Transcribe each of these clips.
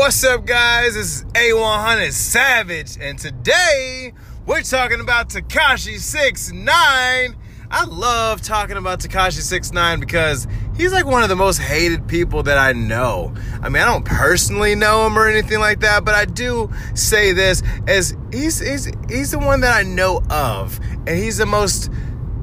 What's up, guys? This is A100 Savage, and today we're talking about Tekashi 69. I love talking about Tekashi 69 because he's like one of the most hated people that I know. I mean, I don't personally know him or anything like that, but I do say this as he's he's he's the one that I know of, and he's the most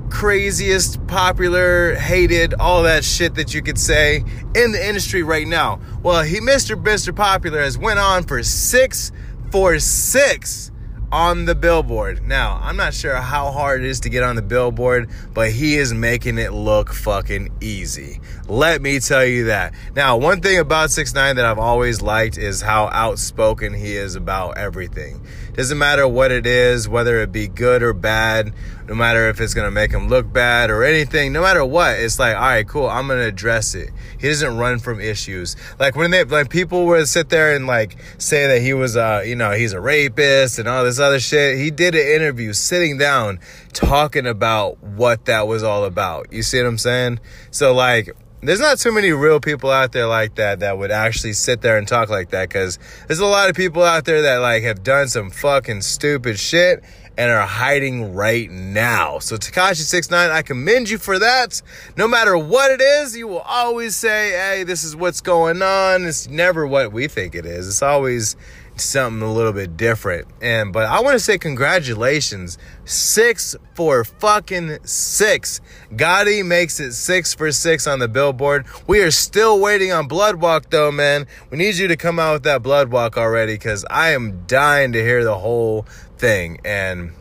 craziest, popular, hated, all that shit that you could say in the industry right now. Well, he Mr. Mr. Popular has went on for six for six on the billboard. Now, I'm not sure how hard it is to get on the billboard, but he is making it look fucking easy. Let me tell you that. Now, one thing about 6 9 that I've always liked is how outspoken he is about everything. Doesn't matter what it is, whether it be good or bad, no matter if it's gonna make him look bad or anything, no matter what, it's like, all right, cool, I'm gonna address it. He doesn't run from issues. Like when they, like people would sit there and like say that he was, uh, you know, he's a rapist and all this other shit. He did an interview sitting down talking about what that was all about. You see what I'm saying? So like, there's not too many real people out there like that that would actually sit there and talk like that because there's a lot of people out there that like have done some fucking stupid shit and are hiding right now. So Tekashi 69, I commend you for that. No matter what it is, you will always say, "Hey, this is what's going on." It's never what we think it is. It's always something a little bit different. And but I want to say congratulations. 6 for fucking 6. Gotti makes it 6 for 6 on the billboard. We are still waiting on Bloodwalk though, man. We need you to come out with that Bloodwalk already cuz I am dying to hear the whole thing and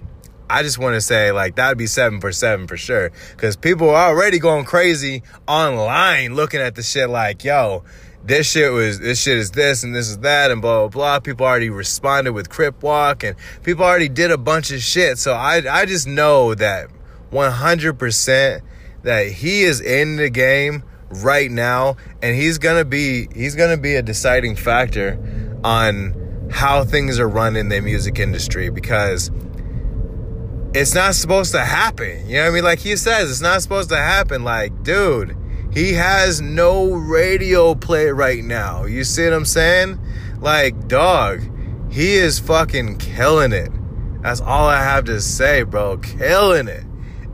I just want to say like that'd be seven for seven for sure because people are already going crazy online looking at the shit like yo this shit was this shit is this and this is that and blah blah blah people already responded with crip walk and people already did a bunch of shit so I I just know that 100% that he is in the game right now and he's gonna be he's gonna be a deciding factor on how things are run in the music industry because it's not supposed to happen. You know what I mean? Like he says, it's not supposed to happen. Like, dude, he has no radio play right now. You see what I'm saying? Like, dog, he is fucking killing it. That's all I have to say, bro. Killing it.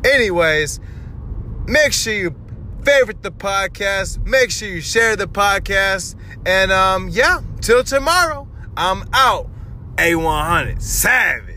Anyways, make sure you favorite the podcast. Make sure you share the podcast. And um, yeah, till tomorrow, I'm out. A100 Savage.